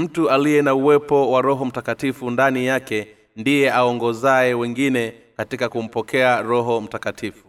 mtu aliye na uwepo wa roho mtakatifu ndani yake ndiye aongozaye wengine katika kumpokea roho mtakatifu.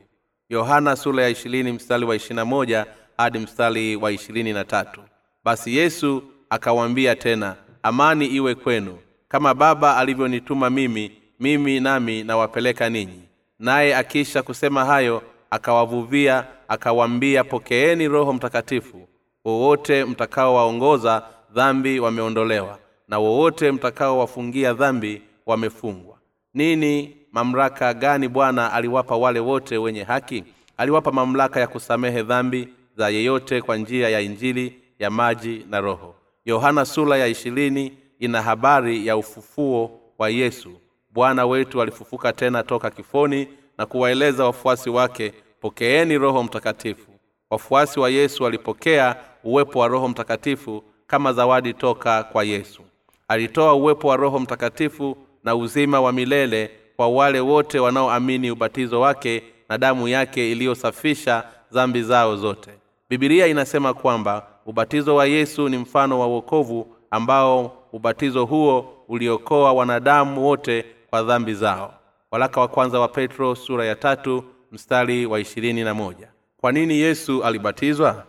Yohana sura ya ishirini mstari wa ishirina moja hadi mstari wa ishirini na tatu. Basi yesu akawaambia tena amani iwe kwenu. Kama baba alivyonituma mimi mimi nami nawapeleka ninyi. Naye akisha kusema hayo akawavuvia akawaambia pokeeni roho mtakatifu wowote mtakaowaongoza dhambi wameondolewa na wowote mtakaowafungia dhambi wamefungwa. Nini mamlaka gani bwana aliwapa wale wote wenye haki? Aliwapa mamlaka ya kusamehe dhambi za yeyote kwa njia ya injili ya maji na roho. Yohana sura ya ishirini ina habari ya ufufuo wa yesu. Bwana wetu alifufuka tena toka kifoni na kuwaeleza wafuasi wake pokeeni roho mtakatifu. Wafuasi wa yesu walipokea uwepo wa roho mtakatifu kama zawadi toka kwa yesu. Alitoa uwepo wa roho mtakatifu na uzima wa milele kwa wale wote wanaoamini ubatizo wake na damu yake iliyosafisha dhambi zao zote. Bibilia inasema kwamba ubatizo wa yesu ni mfano wa uokovu ambao ubatizo huo uliokoa wanadamu wote kwa dhambi zao. Walaka wa kwanza wa petro sura ya tatu mstari wa ishirini na moja. Kwa nini yesu alibatizwa?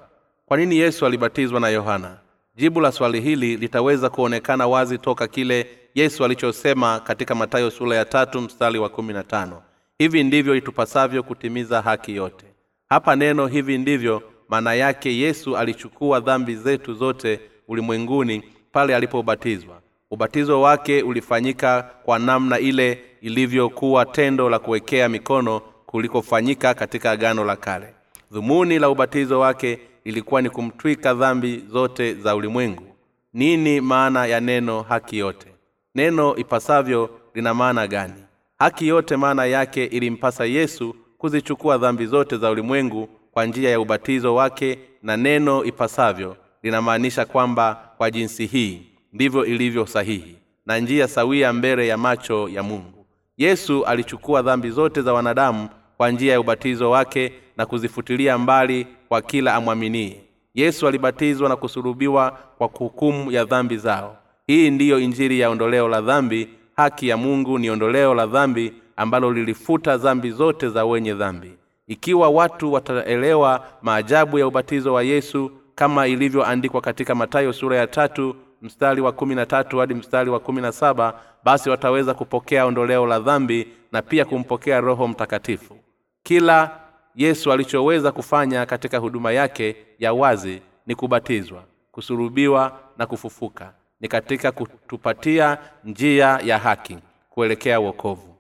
Kwa nini yesu alibatizwa na yohana jibu la swali hili litaweza kuonekana wazi toka kile yesu alichosema katika matayo sura ya tatu mstari wa kumi na tano. Hivi ndivyo itupasavyo kutimiza haki yote. Hapa neno hivi ndivyo maana yake yesu alichukua dhambi zetu zote ulimwenguni pale alipobatizwa. Ubatizo wake ulifanyika kwa namna ile ilivyokuwa tendo la kuwekea mikono kulikofanyika katika agano la kale. Dhumuni la ubatizo wake ilikuwa ni kumtwika dhambi zote za ulimwengu. Nini maana ya neno haki yote? Neno ipasavyo lina maana gani? Haki yote maana yake ilimpasa yesu kuzichukua dhambi zote za ulimwengu kwa njia ya ubatizo wake na neno ipasavyo linamaanisha kwamba kwa jinsi hii ndivyo ilivyo sahihi na njia sawia mbele ya macho ya mungu. Yesu alichukua dhambi zote za wanadamu kwa njia ya ubatizo wake na kuzifutilia mbali kwa kila amwaminie yesu alibatizwa na kusulubiwa kwa hukumu ya dhambi zao. Hii ndiyo injili ya ondoleo la dhambi. Haki ya mungu ni ondoleo la dhambi ambalo lilifuta dhambi zote za wenye dhambi. Ikiwa watu wataelewa maajabu ya ubatizo wa yesu kama ilivyoandikwa katika matayo sura ya tatu mstari wa kumi na tatu hadi mstari wa kumi na saba basi wataweza kupokea ondoleo la dhambi na pia kumpokea roho mtakatifu. Kila yesu alichoweza kufanya katika huduma yake ya wazi ni kubatizwa kusurubiwa na kufufuka ni katika kutupatia njia ya haki kuelekea wokovu.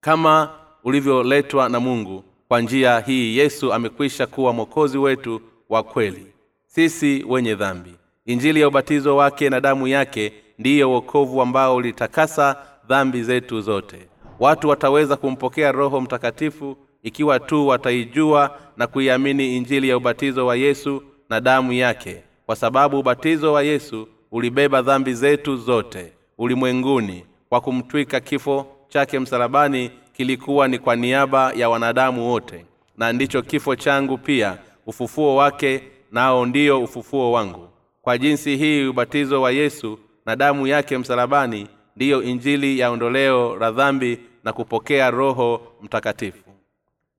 Kama ulivyoletwa na mungu kwa njia hii yesu amekwisha kuwa mwokozi wetu wa kweli sisi wenye dhambi. Injili ya ubatizo wake na damu yake ndiyo wokovu ambao ulitakasa dhambi zetu zote. Watu wataweza kumpokea roho mtakatifu ikiwa tu wataijua na kuiamini injili ya ubatizo wa yesu na damu yake kwa sababu ubatizo wa yesu ulibeba dhambi zetu zote ulimwenguni kwa kumtwika kifo chake msalabani kilikuwa ni kwa niaba ya wanadamu wote na ndicho kifo changu pia ufufuo wake nao ndiyo ufufuo wangu. Kwa jinsi hii ubatizo wa yesu na damu yake msalabani ndiyo injili ya ondoleo la dhambi na kupokea roho mtakatifu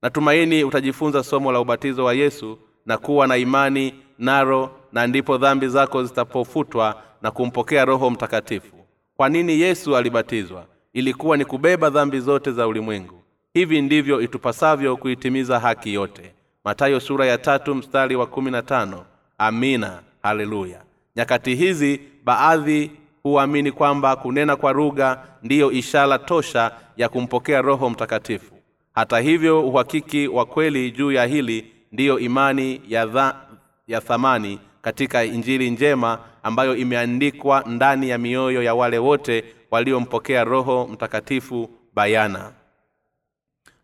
natumaini utajifunza somo la ubatizo wa yesu na kuwa na imani naro na ndipo dhambi zako zitapofutwa na kumpokea roho mtakatifu. Kwa nini yesu alibatizwa? Ilikuwa ni kubeba dhambi zote za ulimwengu. Hivi ndivyo itupasavyo kuitimiza haki yote. Matayo sura ya tatu mstari wa tano. Amina. Haleluya. Nyakati hizi baadhi huamini kwamba kunena kwa rugha ndiyo ishara tosha ya kumpokea roho mtakatifu hata hivyo uhakiki wa kweli juu ya hili ndiyo imani ya, dha, ya thamani katika injili njema ambayo imeandikwa ndani ya mioyo ya wale wote waliompokea roho mtakatifu bayana.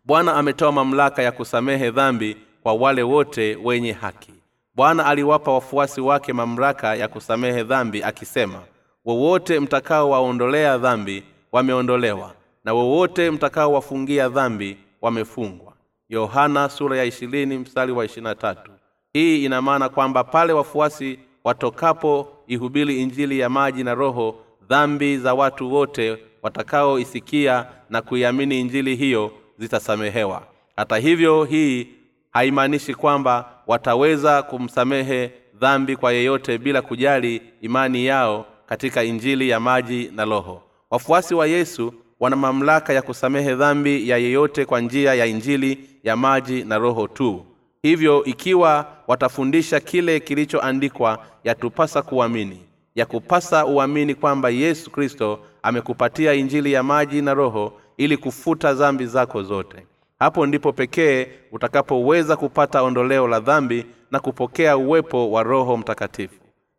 Bwana ametoa mamlaka ya kusamehe dhambi kwa wale wote wenye haki. Bwana aliwapa wafuasi wake mamlaka ya kusamehe dhambi akisema wowote mtakaowaondolea dhambi wameondolewa na wowote mtakaowafungia dhambi wamefungwa. Yohana sura ya ishirini mstari wa ishirina tatu. Hii ina maana kwamba pale wafuasi watokapo ihubiri injili ya maji na roho dhambi za watu wote watakaoisikia na kuiamini injili hiyo zitasamehewa. Hata hivyo hii haimaanishi kwamba wataweza kumsamehe dhambi kwa yeyote bila kujali imani yao katika injili ya maji na roho. Wafuasi wa yesu wana mamlaka ya kusamehe dhambi ya yeyote kwa njia ya injili ya maji na roho tu. Hivyo ikiwa watafundisha kile kilichoandikwa yatupasa kuamini. Ya kupasa uamini kwamba yesu kristo amekupatia injili ya maji na roho ili kufuta dhambi zako zote. Hapo ndipo pekee utakapoweza kupata ondoleo la dhambi na kupokea uwepo wa roho mtakatifu.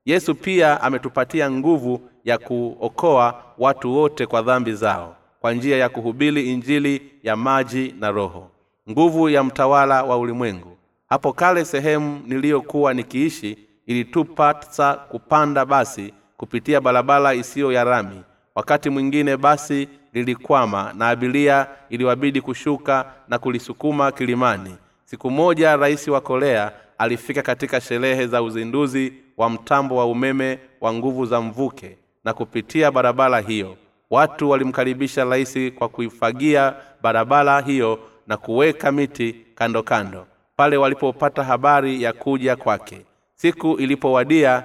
Yesu pia ametupatia nguvu ya kuokoa watu wote kwa dhambi zao kwa njia ya kuhubiri injili ya maji na roho nguvu ya mtawala wa ulimwengu. Hapo kale sehemu niliyokuwa nikiishi ilitupasa kupanda basi kupitia barabara isiyo ya rami. Wakati mwingine basi lilikwama na abiria iliwabidi kushuka na kulisukuma kilimani. Siku moja rais wa korea alifika katika sherehe za uzinduzi wa mtambo wa umeme wa nguvu za mvuke na kupitia barabara hiyo watu walimkaribisha rais kwa kuifagia barabara hiyo na kuweka miti kando kando pale walipopata habari ya kuja kwake. Siku ilipowadia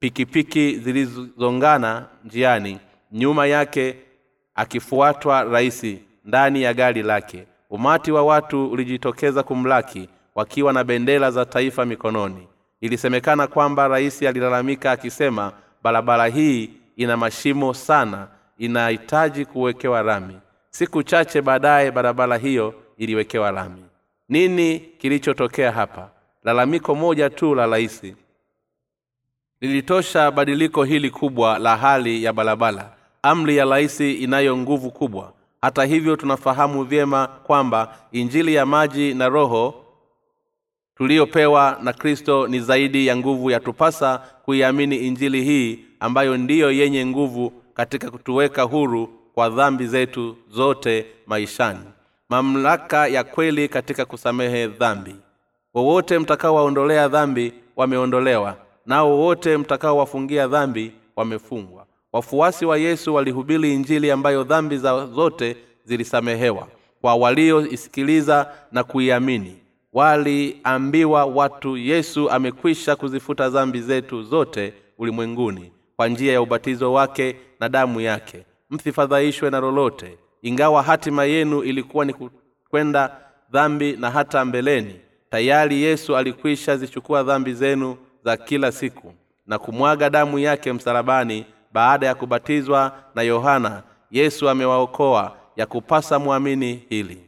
pikipiki zilizongana njiani nyuma yake akifuatwa raisi ndani ya gari lake. Umati wa watu ulijitokeza kumlaki wakiwa na bendera za taifa mikononi. Ilisemekana kwamba rais alilalamika akisema barabara hii ina mashimo sana inahitaji kuwekewa rami siku chache baadaye barabara hiyo iliwekewa rami nini kilichotokea hapa? Lalamiko moja tu la rahisi lilitosha badiliko hili kubwa la hali ya barabara amri ya rahisi inayo nguvu kubwa. Hata hivyo tunafahamu vyema kwamba injili ya maji na roho tuliyopewa na kristo ni zaidi ya nguvu ya tupasa kuiamini injili hii ambayo ndiyo yenye nguvu katika kutuweka huru kwa dhambi zetu zote maishani. Mamlaka ya kweli katika kusamehe dhambi. Wowote mtakaowaondolea dhambi wameondolewa nao wote mtakaowafungia dhambi wamefungwa. Wafuasi wa yesu walihubiri injili ambayo dhambi za zote zilisamehewa kwa walioisikiliza na kuiamini. Waliambiwa watu yesu amekwisha kuzifuta dhambi zetu zote ulimwenguni kwa njia ya ubatizo wake na damu yake. Msifadhaishwe na lolote ingawa hatima yenu ilikuwa ni kwenda dhambi na hata mbeleni. Tayari yesu alikwisha zichukua dhambi zenu za kila siku na kumwaga damu yake msalabani baada ya kubatizwa na yohana. Yesu amewaokoa ya kupasa mwamini hili.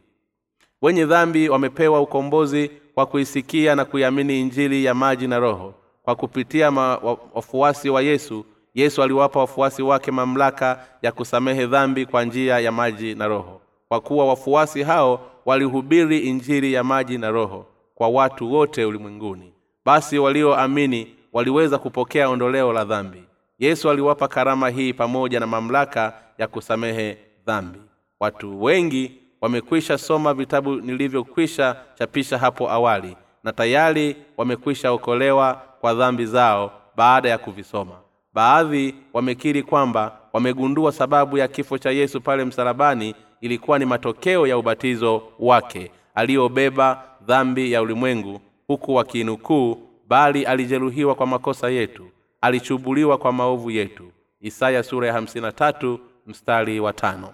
Wenye dhambi wamepewa ukombozi kwa kuisikia na kuiamini injili ya maji na roho. Kwa kupitia wafuasi wa yesu yesu aliwapa wafuasi wake mamlaka ya kusamehe dhambi kwa njia ya maji na roho. Kwa kuwa wafuasi hao walihubiri injili ya maji na roho kwa watu wote ulimwenguni. Basi walioamini waliweza kupokea ondoleo la dhambi. Yesu aliwapa karama hii pamoja na mamlaka ya kusamehe dhambi. Watu wengi wamekwisha soma vitabu nilivyokwisha chapisha hapo awali na tayari wamekwisha okolewa kwa dhambi zao baada ya kuvisoma baadhi wamekiri kwamba wamegundua sababu ya kifo cha yesu pale msalabani ilikuwa ni matokeo ya ubatizo wake aliyobeba dhambi ya ulimwengu huku wakinukuu bali alijeruhiwa kwa makosa yetu alichubuliwa kwa maovu yetu. Isaya sura ya 53 mstari wa tano.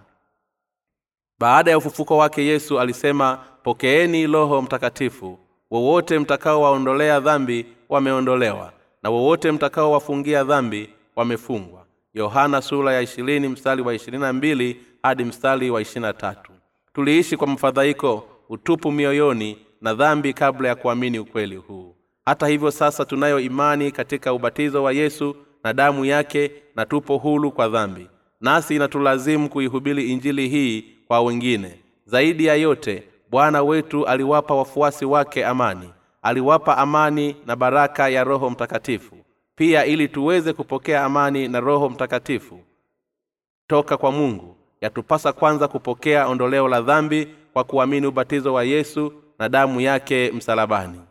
Baada ya ufufuko wake yesu alisema pokeeni roho mtakatifu wowote mtakaowaondolea dhambi wameondolewa na wowote mtakaowafungia dhambi wamefungwa. Yohana sura ya ishirini mstari wa ishirini na mbili hadi mstari wa ishirini tatu. Tuliishi kwa mfadhaiko utupu mioyoni na dhambi kabla ya kuamini ukweli huu. Hata hivyo sasa tunayo imani katika ubatizo wa yesu na damu yake na tupo hulu kwa dhambi. Nasi inatulazimu kuihubiri injili hii kwa wengine. Zaidi ya yote bwana wetu aliwapa wafuasi wake amani aliwapa amani na baraka ya roho mtakatifu. Pia ili tuweze kupokea amani na roho mtakatifu toka kwa mungu yatupasa kwanza kupokea ondoleo la dhambi kwa kuamini ubatizo wa yesu na damu yake msalabani.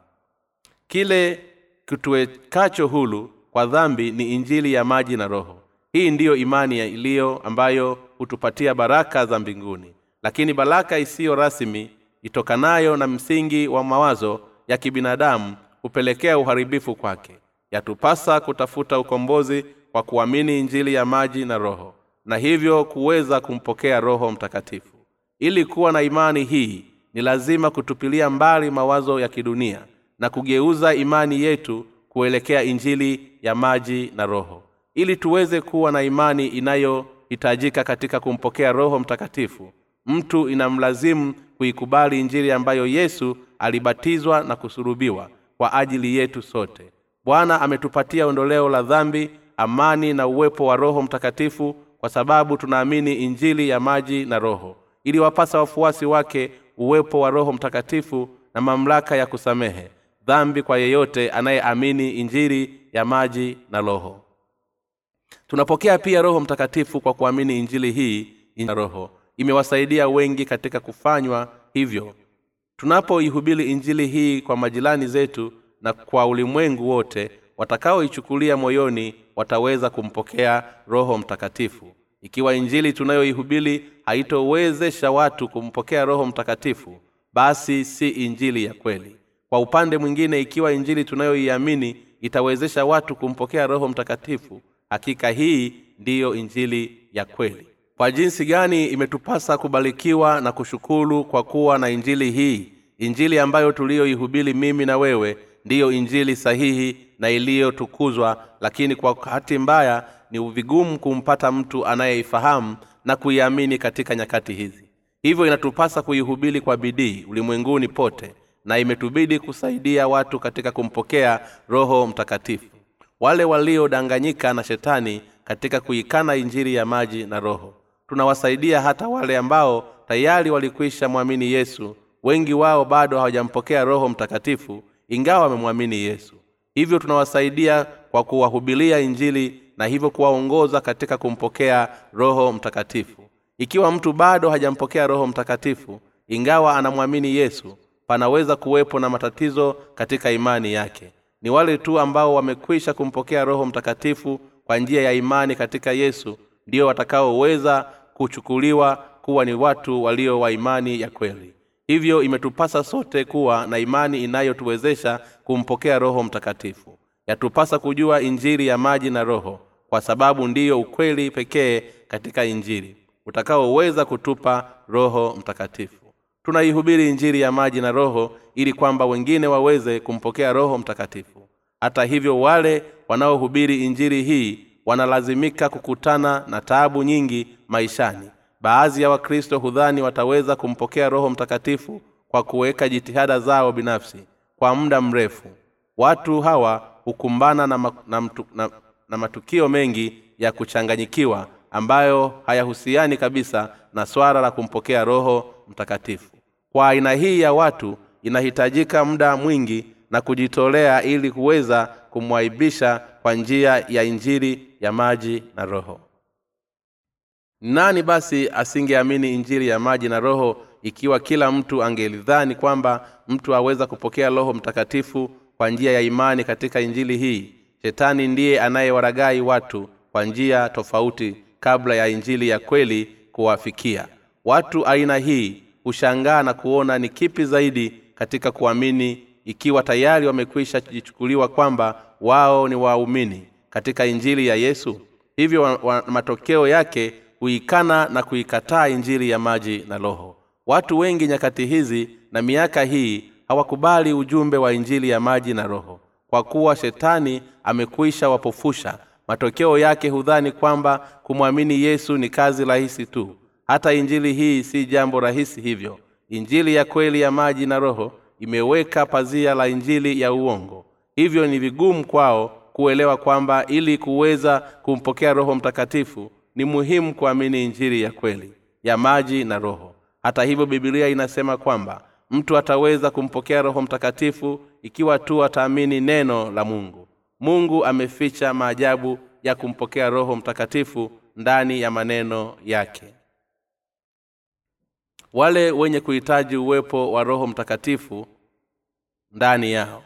Kile kituwekacho hulu kwa dhambi ni injili ya maji na roho. Hii ndiyo imani iliyo ambayo hutupatia baraka za mbinguni. Lakini baraka isiyo rasmi itokanayo na msingi wa mawazo ya kibinadamu hupelekea uharibifu kwake. Yatupasa kutafuta ukombozi kwa kuamini injili ya maji na roho na hivyo kuweza kumpokea roho mtakatifu. Ili kuwa na imani hii ni lazima kutupilia mbali mawazo ya kidunia na kugeuza imani yetu kuelekea injili ya maji na roho. Ili tuweze kuwa na imani inayohitajika katika kumpokea roho mtakatifu mtu inamlazimu kuikubali injili ambayo yesu alibatizwa na kusurubiwa kwa ajili yetu sote. Bwana ametupatia ondoleo la dhambi amani na uwepo wa roho mtakatifu kwa sababu tunaamini injili ya maji na roho. Ili wapasa wafuasi wake uwepo wa roho mtakatifu na mamlaka ya kusamehe dhambi kwa yeyote anayeamini injili ya maji na roho. Tunapokea pia roho mtakatifu kwa kuamini injili hii na roho. Imewasaidia wengi katika kufanywa hivyo tunapoihubiri injili hii kwa majirani zetu na kwa ulimwengu wote watakaoichukulia moyoni wataweza kumpokea roho mtakatifu. Ikiwa injili tunayoihubiri haitowezesha watu kumpokea roho mtakatifu basi si injili ya kweli. Kwa upande mwingine ikiwa injili tunayoiamini itawezesha watu kumpokea roho mtakatifu hakika hii ndiyo injili ya kweli kwa jinsi gani imetupasa kubarikiwa na kushukuru kwa kuwa na injili hii? Injili ambayo tuliyoihubiri mimi na wewe ndiyo injili sahihi na iliyotukuzwa lakini kwa hati mbaya ni vigumu kumpata mtu anayeifahamu na kuiamini katika nyakati hizi. Hivyo inatupasa kuihubiri kwa bidii ulimwenguni pote na imetubidi kusaidia watu katika kumpokea roho mtakatifu. Wale waliodanganyika na shetani katika kuikana injili ya maji na roho tunawasaidia hata wale ambao tayari walikwisha mwamini yesu. Wengi wao bado hawajampokea roho mtakatifu ingawa wamemwamini yesu. Hivyo tunawasaidia kwa kuwahubilia injili na hivyo kuwaongoza katika kumpokea roho mtakatifu. Ikiwa mtu bado hajampokea roho mtakatifu ingawa anamwamini yesu panaweza kuwepo na matatizo katika imani yake. Ni wale tu ambao wamekwisha kumpokea roho mtakatifu kwa njia ya imani katika yesu ndio watakaoweza kuchukuliwa kuwa ni watu walio wa imani ya kweli. Hivyo imetupasa sote kuwa na imani inayotuwezesha kumpokea roho mtakatifu. Yatupasa kujua injiri ya maji na roho kwa sababu ndiyo ukweli pekee katika injiri utakaoweza kutupa roho mtakatifu. Tunaihubiri injiri ya maji na roho ili kwamba wengine waweze kumpokea roho mtakatifu. Hata hivyo wale wanaohubiri injiri hii wanalazimika kukutana na taabu nyingi maishani. Baadhi ya wakristo hudhani wataweza kumpokea roho mtakatifu kwa kuweka jitihada zao binafsi kwa muda mrefu. Watu hawa hukumbana na, ma, na, mtu, na, na matukio mengi ya kuchanganyikiwa ambayo hayahusiani kabisa na swala la kumpokea roho mtakatifu. Kwa aina hii ya watu inahitajika muda mwingi na kujitolea ili kuweza kumwaibisha kwa njia ya injili ya maji na roho. Nani basi asingeamini injili ya maji na roho ikiwa kila mtu angelidhani kwamba mtu aweza kupokea roho mtakatifu kwa njia ya imani katika injili hii? Shetani ndiye anayewaragai watu kwa njia tofauti kabla ya injili ya kweli kuwafikia. Watu aina hii hushangaa na kuona ni kipi zaidi katika kuamini ikiwa tayari wamekwisha jichukuliwa kwamba wao ni waumini katika injili ya yesu hivyo wa, wa, matokeo yake huikana na kuikataa injili ya maji na roho. Watu wengi nyakati hizi na miaka hii hawakubali ujumbe wa injili ya maji na roho kwa kuwa shetani amekwisha wapofusha. Matokeo yake hudhani kwamba kumwamini yesu ni kazi rahisi tu. Hata injili hii si jambo rahisi hivyo. Injili ya kweli ya maji na roho imeweka pazia la injili ya uongo. Hivyo ni vigumu kwao kuelewa kwamba ili kuweza kumpokea roho mtakatifu ni muhimu kuamini injili ya kweli ya maji na roho. Hata hivyo bibilia inasema kwamba mtu ataweza kumpokea roho mtakatifu ikiwa tu ataamini neno la mungu. Mungu ameficha maajabu ya kumpokea roho mtakatifu ndani ya maneno yake wale wenye kuhitaji uwepo wa roho mtakatifu ndani yao.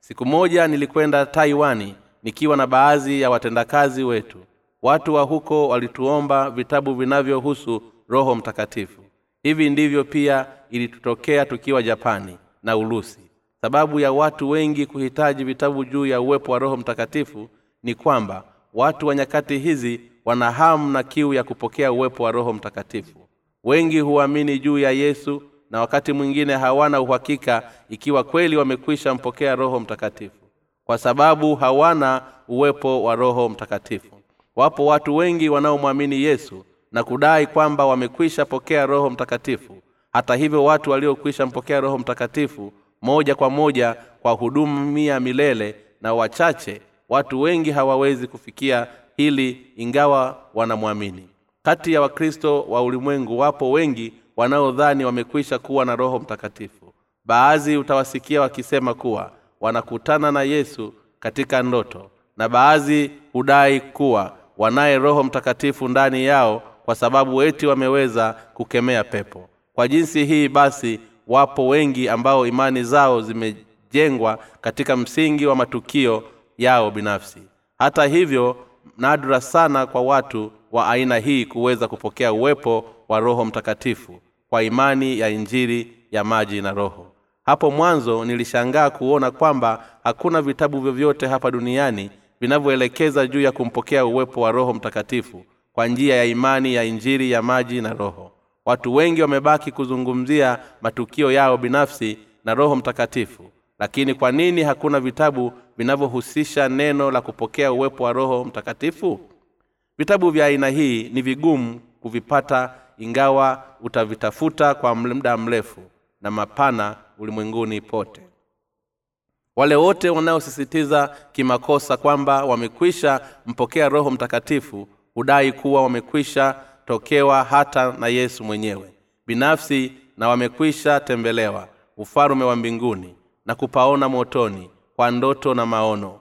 Siku moja nilikwenda taiwani nikiwa na baadhi ya watendakazi wetu. Watu wa huko walituomba vitabu vinavyohusu roho mtakatifu. Hivi ndivyo pia ilitutokea tukiwa japani na urusi. Sababu ya watu wengi kuhitaji vitabu juu ya uwepo wa roho mtakatifu ni kwamba watu wa nyakati hizi wana hamu na kiu ya kupokea uwepo wa roho mtakatifu wengi huamini juu ya yesu na wakati mwingine hawana uhakika ikiwa kweli wamekwisha mpokea roho mtakatifu. Kwa sababu hawana uwepo wa roho mtakatifu. Wapo watu wengi wanaomwamini yesu na kudai kwamba wamekwisha pokea roho mtakatifu. Hata hivyo watu waliokwisha mpokea roho mtakatifu moja kwa moja kwa hudumia milele na wachache watu wengi hawawezi kufikia hili ingawa wanamwamini kati ya wakristo wa ulimwengu wapo wengi wanaodhani wamekwisha kuwa na roho mtakatifu. Baadhi utawasikia wakisema kuwa wanakutana na yesu katika ndoto na baadhi hudai kuwa wanaye roho mtakatifu ndani yao kwa sababu eti wameweza kukemea pepo. Kwa jinsi hii basi wapo wengi ambao imani zao zimejengwa katika msingi wa matukio yao binafsi. Hata hivyo nadra sana kwa watu wa aina hii kuweza kupokea uwepo wa roho mtakatifu kwa imani ya injili ya maji na roho. Hapo mwanzo nilishangaa kuona kwamba hakuna vitabu vyovyote hapa duniani vinavyoelekeza juu ya kumpokea uwepo wa roho mtakatifu kwa njia ya imani ya injili ya maji na roho. Watu wengi wamebaki kuzungumzia matukio yao binafsi na roho mtakatifu. Lakini kwa nini hakuna vitabu vinavyohusisha neno la kupokea uwepo wa roho mtakatifu vitabu vya aina hii ni vigumu kuvipata ingawa utavitafuta kwa muda mrefu na mapana ulimwenguni pote. Wale wote wanaosisitiza kimakosa kwamba wamekwisha mpokea roho mtakatifu hudai kuwa wamekwisha tokewa hata na yesu mwenyewe binafsi na wamekwisha tembelewa ufalume wa mbinguni na kupaona motoni kwa ndoto na maono.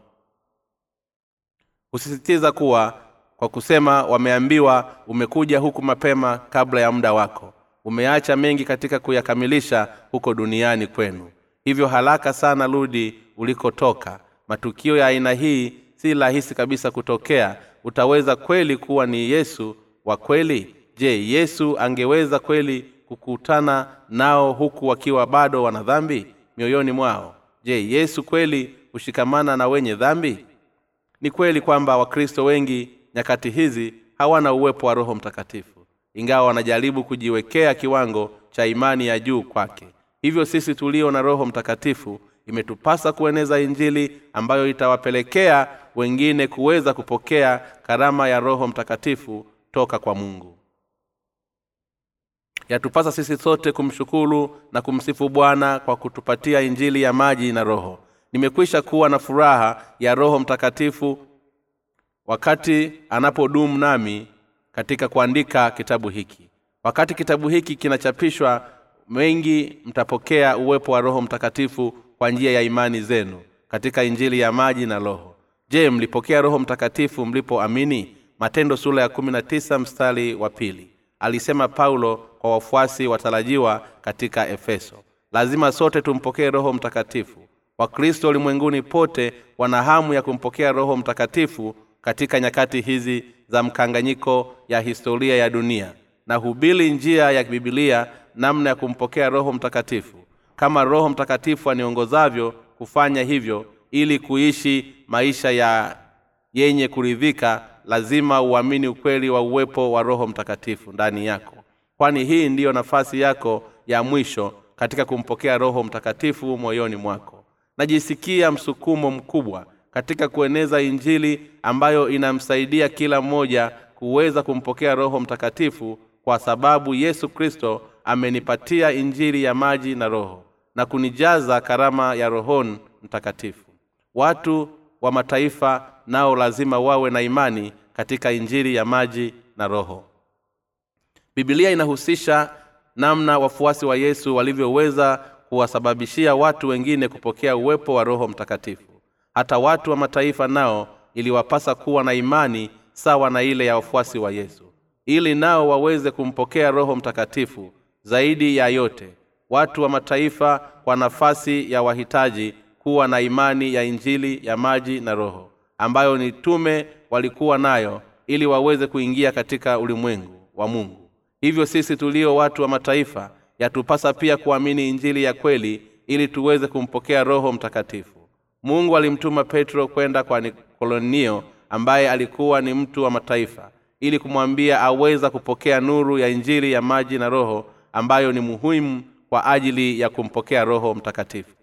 Husisitiza kuwa kwa kusema wameambiwa umekuja huku mapema kabla ya muda wako. Umeacha mengi katika kuyakamilisha huko duniani kwenu. Hivyo haraka sana rudi ulikotoka. Matukio ya aina hii si rahisi kabisa kutokea. Utaweza kweli kuwa ni yesu wa kweli? Je yesu angeweza kweli kukutana nao huku wakiwa bado wana dhambi? Mioyoni mwao. Je yesu kweli hushikamana na wenye dhambi? Ni kweli kwamba wakristo wengi nyakati hizi hawana uwepo wa roho mtakatifu ingawa wanajaribu kujiwekea kiwango cha imani ya juu kwake. Hivyo sisi tulio na roho mtakatifu imetupasa kueneza injili ambayo itawapelekea wengine kuweza kupokea karama ya roho mtakatifu toka kwa mungu. Yatupasa sisi sote kumshukuru na kumsifu bwana kwa kutupatia injili ya maji na roho. Nimekwisha kuwa na furaha ya roho mtakatifu wakati anapodumu nami katika kuandika kitabu hiki. Wakati kitabu hiki kinachapishwa mengi mtapokea uwepo wa roho mtakatifu kwa njia ya imani zenu katika injili ya maji na roho. Je mlipokea roho mtakatifu mlipoamini? Matendo sura ya kumi na tisa mstari wa pili. Alisema paulo kwa wafuasi watarajiwa katika efeso. Lazima sote tumpokee roho mtakatifu. Wakristo ulimwenguni pote wana hamu ya kumpokea roho mtakatifu katika nyakati hizi za mkanganyiko ya historia ya dunia na hubili njia ya bibilia namna ya kumpokea roho mtakatifu kama roho mtakatifu aniongozavyo kufanya hivyo ili kuishi maisha ya yenye kuridhika lazima uamini ukweli wa uwepo wa roho mtakatifu ndani yako. Kwani hii ndiyo nafasi yako ya mwisho katika kumpokea roho mtakatifu moyoni mwako. Najisikia msukumo mkubwa katika kueneza injili ambayo inamsaidia kila mmoja kuweza kumpokea roho mtakatifu kwa sababu yesu kristo amenipatia injili ya maji na roho na kunijaza karama ya rohoni mtakatifu. Watu wa mataifa nao lazima wawe na imani katika injili ya maji na roho. Bibilia inahusisha namna wafuasi wa yesu walivyoweza kuwasababishia watu wengine kupokea uwepo wa roho mtakatifu hata watu wa mataifa nao iliwapasa kuwa na imani sawa na ile ya wafuasi wa yesu ili nao waweze kumpokea roho mtakatifu zaidi ya yote. Watu wa mataifa kwa nafasi ya wahitaji kuwa na imani ya injili ya maji na roho ambayo ni tume walikuwa nayo ili waweze kuingia katika ulimwengu wa mungu. Hivyo sisi tulio watu wa mataifa yatupasa pia kuamini injili ya kweli ili tuweze kumpokea roho mtakatifu mungu alimtuma petro kwenda kwa nikolonio ambaye alikuwa ni mtu wa mataifa ili kumwambia aweza kupokea nuru ya injili ya maji na roho ambayo ni muhimu kwa ajili ya kumpokea roho mtakatifu.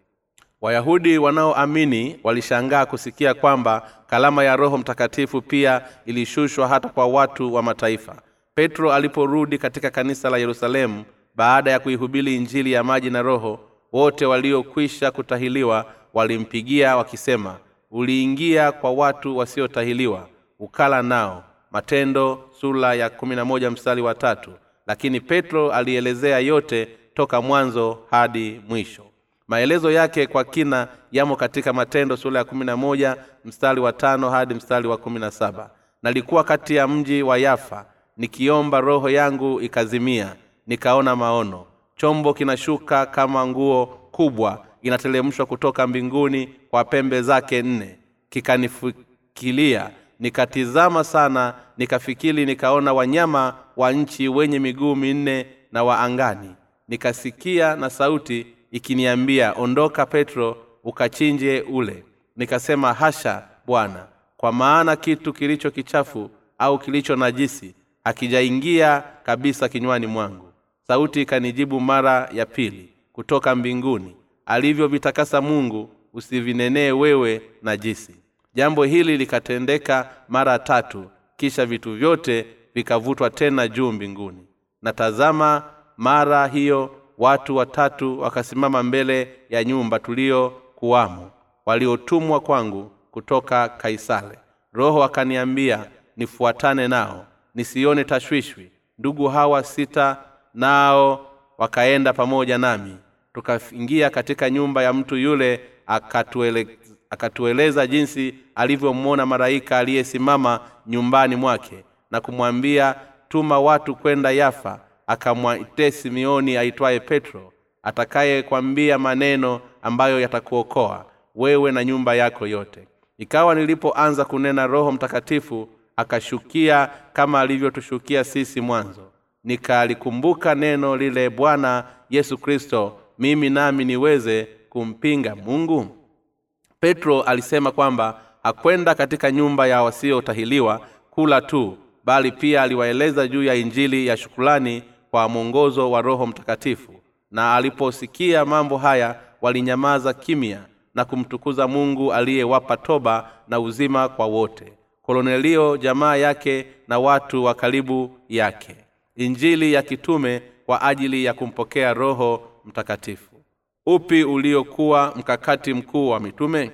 Wayahudi wanaoamini walishangaa kusikia kwamba kalama ya roho mtakatifu pia ilishushwa hata kwa watu wa mataifa. Petro aliporudi katika kanisa la yerusalemu baada ya kuihubiri injili ya maji na roho wote waliokwisha kutahiliwa walimpigia wakisema uliingia kwa watu wasiotahiliwa ukala nao. Matendo sula ya kumi na moja mstari wa tatu. Lakini petro alielezea yote toka mwanzo hadi mwisho. Maelezo yake kwa kina yamo katika matendo sura ya kumi na moja mstari wa tano hadi mstari wa kumi na saba. Nalikuwa kati ya mji wa yafa nikiomba roho yangu ikazimia nikaona maono. Chombo kinashuka kama nguo kubwa inatelemshwa kutoka mbinguni kwa pembe zake nne. Kikanifikilia nikatizama sana nikafikiri nikaona wanyama wa nchi wenye miguu minne na wa angani. Nikasikia na sauti ikiniambia ondoka petro ukachinje ule. Nikasema hasha bwana kwa maana kitu kilicho kichafu au kilicho najisi hakijaingia kabisa kinywani mwangu. Sauti ikanijibu mara ya pili kutoka mbinguni alivyovitakasa mungu usivinenee wewe najisi. Jambo hili likatendeka mara tatu kisha vitu vyote vikavutwa tena juu mbinguni. Na tazama mara hiyo watu watatu wakasimama mbele ya nyumba tuliyokuwamo waliotumwa kwangu kutoka kaisare. Roho akaniambia nifuatane nao nisione tashwishwi. Ndugu hawa sita nao wakaenda pamoja nami tukaingia katika nyumba ya mtu yule akatuele, akatueleza jinsi alivyomwona malaika aliyesimama nyumbani mwake na kumwambia tuma watu kwenda yafa. Akamwite simeoni aitwaye petro atakayekwambia maneno ambayo yatakuokoa wewe na nyumba yako yote. Ikawa nilipoanza kunena roho mtakatifu akashukia kama alivyotushukia sisi mwanzo. Nikalikumbuka neno lile bwana yesu kristo mimi nami niweze kumpinga mungu? Petro alisema kwamba hakwenda katika nyumba ya wasiotahiliwa kula tu bali pia aliwaeleza juu ya injili ya shukulani kwa mwongozo wa roho mtakatifu. Na aliposikia mambo haya walinyamaza kimya na kumtukuza mungu aliyewapa toba na uzima kwa wote. Kolonelio jamaa yake na watu wa karibu yake. Injili ya kitume kwa ajili ya kumpokea roho mtakatifu. Upi uliokuwa mkakati mkuu wa mitume?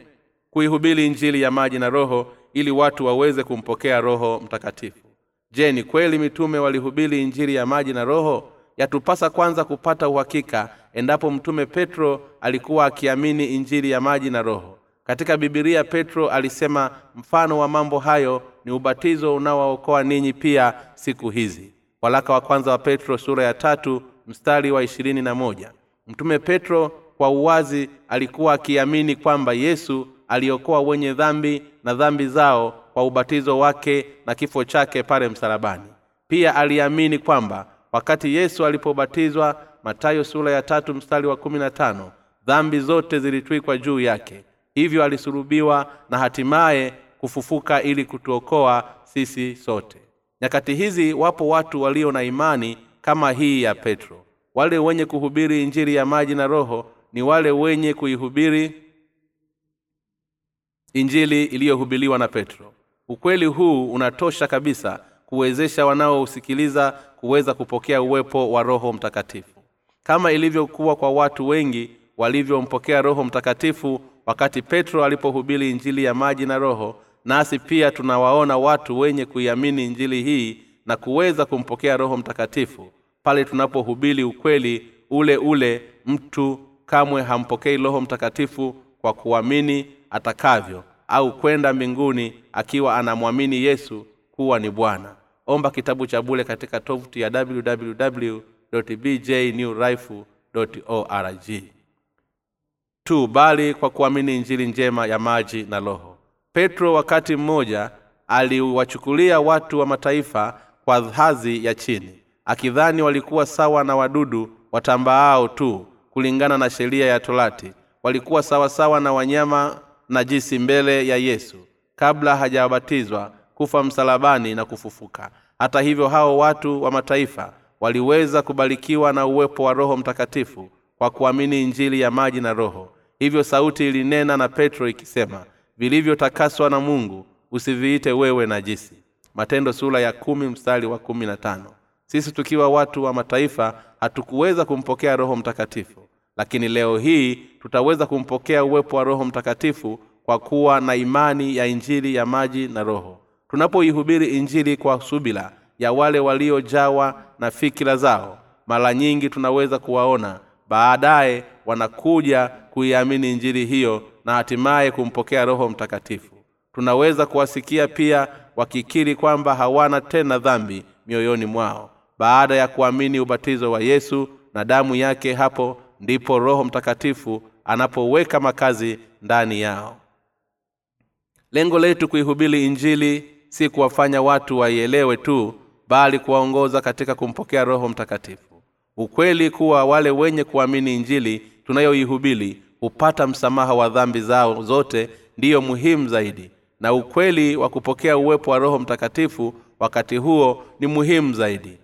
Kuihubiri injili ya maji na roho ili watu waweze kumpokea roho mtakatifu. Je ni kweli mitume walihubiri injili ya maji na roho? Yatupasa kwanza kupata uhakika endapo mtume petro alikuwa akiamini injili ya maji na roho. Katika bibilia petro alisema mfano wa mambo hayo ni ubatizo unaowaokoa ninyi pia siku hizi. Walaka wa kwanza wa petro sura ya tatu mstari wa ishirini na moja mtume petro kwa uwazi alikuwa akiamini kwamba yesu aliokoa wenye dhambi na dhambi zao kwa ubatizo wake na kifo chake pale msalabani. Pia aliamini kwamba wakati yesu alipobatizwa matayo sura ya tatu mstari wa kumi na tano dhambi zote zilitwikwa juu yake. Hivyo alisulubiwa na hatimaye kufufuka ili kutuokoa sisi sote. Nyakati hizi wapo watu walio na imani kama hii ya petro wale wenye kuhubiri injili ya maji na roho ni wale wenye kuihubiri injili iliyohubiliwa na petro. Ukweli huu unatosha kabisa kuwezesha wanaousikiliza kuweza kupokea uwepo wa roho mtakatifu. Kama ilivyokuwa kwa watu wengi walivyompokea roho mtakatifu wakati petro alipohubiri injili ya maji na roho nasi pia tunawaona watu wenye kuiamini injili hii na kuweza kumpokea roho mtakatifu pale tunapohubiri ukweli ule ule mtu kamwe hampokei roho mtakatifu kwa kuamini atakavyo au kwenda mbinguni akiwa anamwamini yesu kuwa ni bwana. Omba kitabu cha bule katika tovuti ya www tu bali kwa kuamini injili njema ya maji na roho. Petro wakati mmoja aliwachukulia watu wa mataifa kwa hadhi ya chini akidhani walikuwa sawa na wadudu watambaao tu kulingana na sheria ya torati. Walikuwa sawasawa sawa na wanyama najisi mbele ya yesu kabla hajabatizwa kufa msalabani na kufufuka. Hata hivyo hao watu wa mataifa waliweza kubarikiwa na uwepo wa roho mtakatifu kwa kuamini injili ya maji na roho. Hivyo sauti ilinena na petro ikisema vilivyotakaswa na mungu usiviite wewe najisi. Matendo sura ya kumi mstari wa kumi na tano sisi tukiwa watu wa mataifa hatukuweza kumpokea roho mtakatifu. Lakini leo hii tutaweza kumpokea uwepo wa roho mtakatifu kwa kuwa na imani ya injili ya maji na roho. Tunapoihubiri injili kwa subila ya wale waliojawa na fikira zao mara nyingi tunaweza kuwaona baadaye wanakuja kuiamini injili hiyo na hatimaye kumpokea roho mtakatifu. Tunaweza kuwasikia pia wakikiri kwamba hawana tena dhambi mioyoni mwao baada ya kuamini ubatizo wa yesu na damu yake hapo ndipo roho mtakatifu anapoweka makazi ndani yao. Lengo letu kuihubiri injili si kuwafanya watu waielewe tu bali kuwaongoza katika kumpokea roho mtakatifu. Ukweli kuwa wale wenye kuamini injili tunayoihubiri hupata msamaha wa dhambi zao zote ndiyo muhimu zaidi na ukweli wa kupokea uwepo wa roho mtakatifu wakati huo ni muhimu zaidi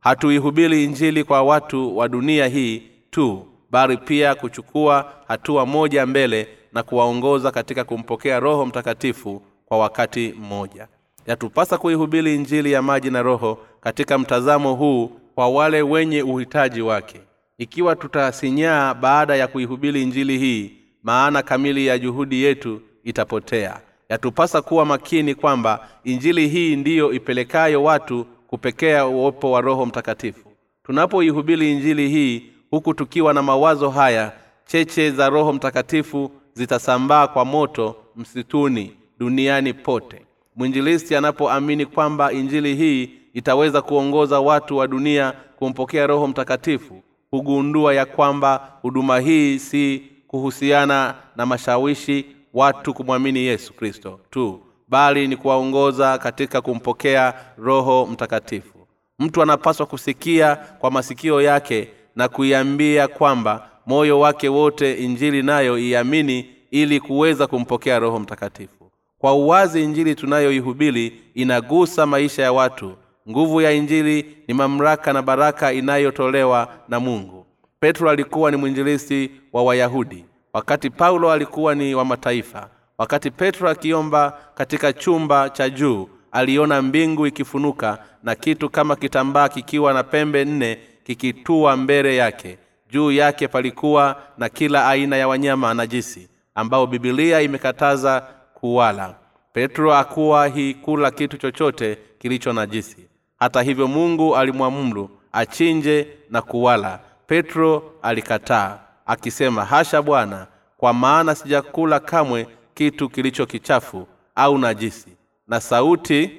hatuihubiri injili kwa watu wa dunia hii tu bali pia kuchukua hatua moja mbele na kuwaongoza katika kumpokea roho mtakatifu kwa wakati mmoja. Yatupasa kuihubiri injili ya maji na roho katika mtazamo huu kwa wale wenye uhitaji wake. Ikiwa tutasinyaa baada ya kuihubiri injili hii maana kamili ya juhudi yetu itapotea. Yatupasa kuwa makini kwamba injili hii ndiyo ipelekayo watu kupekea uwepo wa roho mtakatifu. Tunapoihubiri injili hii huku tukiwa na mawazo haya cheche za roho mtakatifu zitasambaa kwa moto msituni duniani pote. Mwinjilisti anapoamini kwamba injili hii itaweza kuongoza watu wa dunia kumpokea roho mtakatifu hugundua ya kwamba huduma hii si kuhusiana na mashawishi watu kumwamini yesu kristo tu bali ni kuwaongoza katika kumpokea roho mtakatifu. Mtu anapaswa kusikia kwa masikio yake na kuiambia kwamba moyo wake wote injili nayo iamini ili kuweza kumpokea roho mtakatifu. Kwa uwazi injili tunayoihubiri inagusa maisha ya watu. Nguvu ya injili ni mamlaka na baraka inayotolewa na mungu. Petro alikuwa ni mwinjilisi wa wayahudi wakati paulo alikuwa ni wa mataifa wakati petro akiomba katika chumba cha juu aliona mbingu ikifunuka na kitu kama kitambaa kikiwa na pembe nne kikitua mbele yake. Juu yake palikuwa na kila aina ya wanyama najisi ambao bibilia imekataza kuwala. Petro akuwa hi kula kitu chochote kilicho najisi. Hata hivyo mungu alimwamuru achinje na kuwala. Petro alikataa akisema hasha bwana kwa maana sijakula kamwe kitu kilicho kichafu au najisi na sauti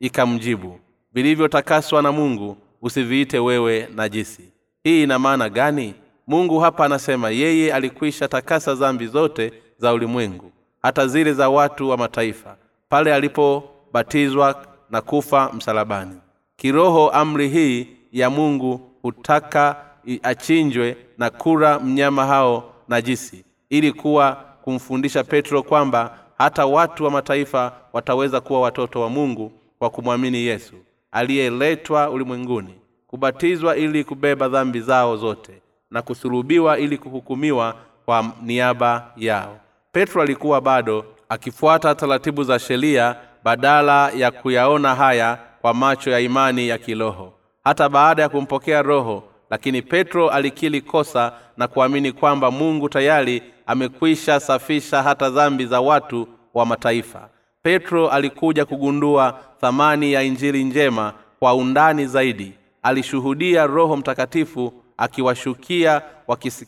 ikamjibu vilivyotakaswa na mungu usiviite wewe najisi. Hii ina maana gani? Mungu hapa anasema yeye alikwisha takasa zambi zote za ulimwengu hata zile za watu wa mataifa pale alipobatizwa na kufa msalabani. Kiroho amri hii ya mungu hutaka achinjwe na kura mnyama hao najisi ili kuwa kumfundisha petro kwamba hata watu wa mataifa wataweza kuwa watoto wa mungu kwa kumwamini yesu aliyeletwa ulimwenguni kubatizwa ili kubeba dhambi zao zote na kusulubiwa ili kuhukumiwa kwa niaba yao. Petro alikuwa bado akifuata taratibu za sheria badala ya kuyaona haya kwa macho ya imani ya kiroho. Hata baada ya kumpokea roho lakini petro alikili kosa na kuamini kwamba mungu tayari amekwisha safisha hata dhambi za watu wa mataifa. Petro alikuja kugundua thamani ya injili njema kwa undani zaidi. Alishuhudia roho mtakatifu akiwashukia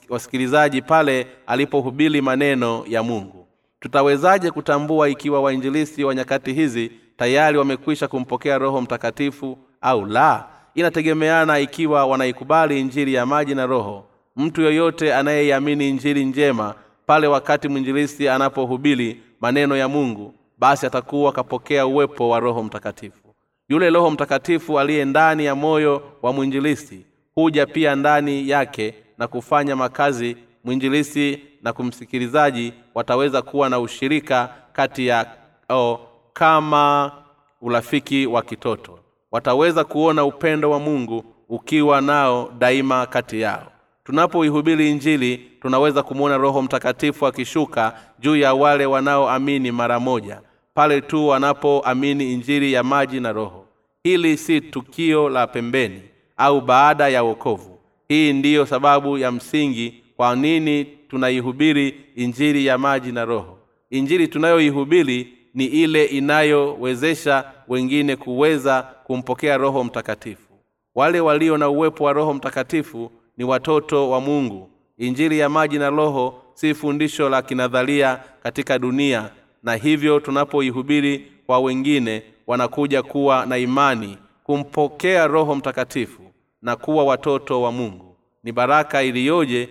wasikilizaji pale alipohubiri maneno ya mungu. Tutawezaje kutambua ikiwa wainjilisti wa nyakati hizi tayari wamekwisha kumpokea roho mtakatifu au la inategemeana ikiwa wanaikubali injili ya maji na roho. Mtu yoyote anayeiamini injili njema pale wakati mwinjilisti anapohubiri maneno ya mungu basi atakuwa akapokea uwepo wa roho mtakatifu. Yule roho mtakatifu aliye ndani ya moyo wa mwinjilisti huja pia ndani yake na kufanya makazi. Mwinjilisti na kumsikilizaji wataweza kuwa na ushirika kati ya oh, kama urafiki wa kitoto wataweza kuona upendo wa mungu ukiwa nao daima kati yao. Tunapoihubiri injili tunaweza kumwona roho mtakatifu akishuka juu ya wale wanaoamini mara moja pale tu wanapoamini injili ya maji na roho. Hili si tukio la pembeni au baada ya wokovu. Hii ndiyo sababu ya msingi kwa nini tunaihubiri injili ya maji na roho. Injili tunayoihubiri ni ile inayowezesha wengine kuweza kumpokea roho mtakatifu. Wale walio na uwepo wa roho mtakatifu ni watoto wa mungu. Injili ya maji na roho si fundisho la kinadharia katika dunia na hivyo tunapoihubiri kwa wengine wanakuja kuwa na imani kumpokea roho mtakatifu na kuwa watoto wa mungu. Ni baraka iliyoje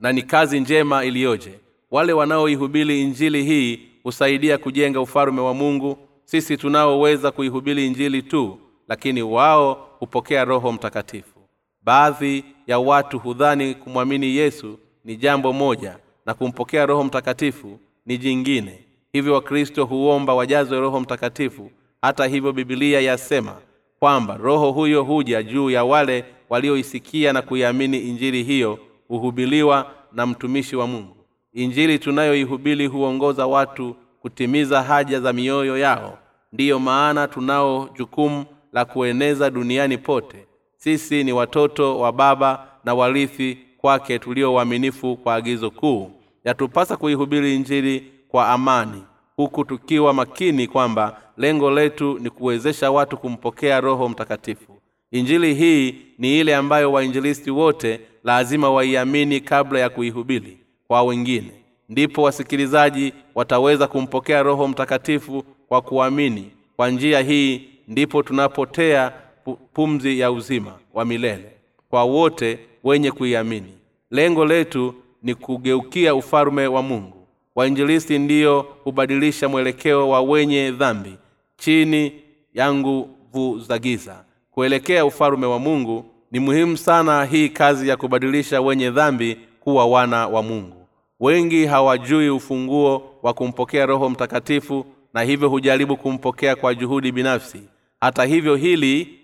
na ni kazi njema iliyoje. Wale wanaoihubiri injili hii husaidia kujenga ufalume wa mungu sisi tunaoweza kuihubiri injili tu lakini wao hupokea roho mtakatifu. Baadhi ya watu hudhani kumwamini yesu ni jambo moja na kumpokea roho mtakatifu ni jingine. Hivyo wakristo huomba wajazwe roho mtakatifu. Hata hivyo bibilia yasema kwamba roho huyo huja juu ya wale walioisikia na kuiamini injili hiyo huhubiliwa na mtumishi wa mungu. Injili tunayoihubiri huongoza watu kutimiza haja za mioyo yao ndiyo maana tunao jukumu la kueneza duniani pote. Sisi ni watoto wa baba na warithi kwake tulio waaminifu kwa agizo kuu. Yatupasa kuihubiri injili kwa amani huku tukiwa makini kwamba lengo letu ni kuwezesha watu kumpokea roho mtakatifu. Injili hii ni ile ambayo wainjilisti wote lazima waiamini kabla ya kuihubiri kwa wengine. Ndipo wasikilizaji wataweza kumpokea roho mtakatifu kwa kuamini. Kwa njia hii ndipo tunapotea pumzi ya uzima wa milele kwa wote wenye kuiamini. Lengo letu ni kugeukia ufalume wa mungu. Wainjilisti ndiyo hubadilisha mwelekeo wa wenye dhambi chini ya nguvu za giza. Kuelekea ufalume wa mungu ni muhimu sana hii kazi ya kubadilisha wenye dhambi kuwa wana wa mungu. Wengi hawajui ufunguo wa kumpokea roho mtakatifu na hivyo hujaribu kumpokea kwa juhudi binafsi. Hata hivyo hili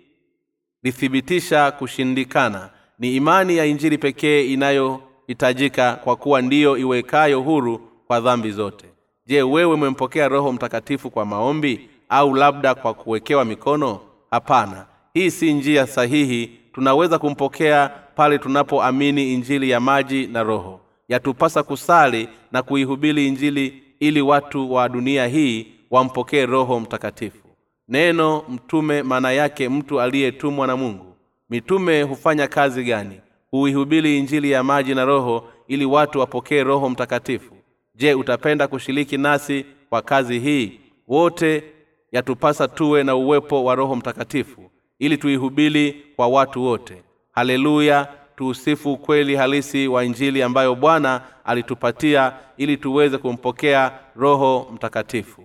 lithibitisha kushindikana. Ni imani ya injili pekee inayohitajika kwa kuwa ndiyo iwekayo huru kwa dhambi zote. Je wewe umempokea roho mtakatifu kwa maombi au labda kwa kuwekewa mikono? Hapana. Hii si njia sahihi. Tunaweza kumpokea pale tunapoamini injili ya maji na roho. Yatupasa kusali na kuihubiri injili ili watu wa dunia hii wampokee roho mtakatifu. Neno mtume maana yake mtu aliyetumwa na mungu. Mitume hufanya kazi gani? Huihubiri injili ya maji na roho ili watu wapokee roho mtakatifu. Je utapenda kushiriki nasi kwa kazi hii? Wote yatupasa tuwe na uwepo wa roho mtakatifu ili tuihubiri kwa watu wote. Haleluya! Tuusifu ukweli halisi wa injili ambayo bwana alitupatia ili tuweze kumpokea roho mtakatifu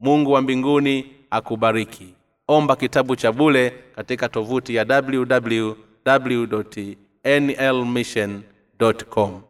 mungu wa mbinguni akubariki. Omba kitabu cha bule katika tovuti ya www nlmission com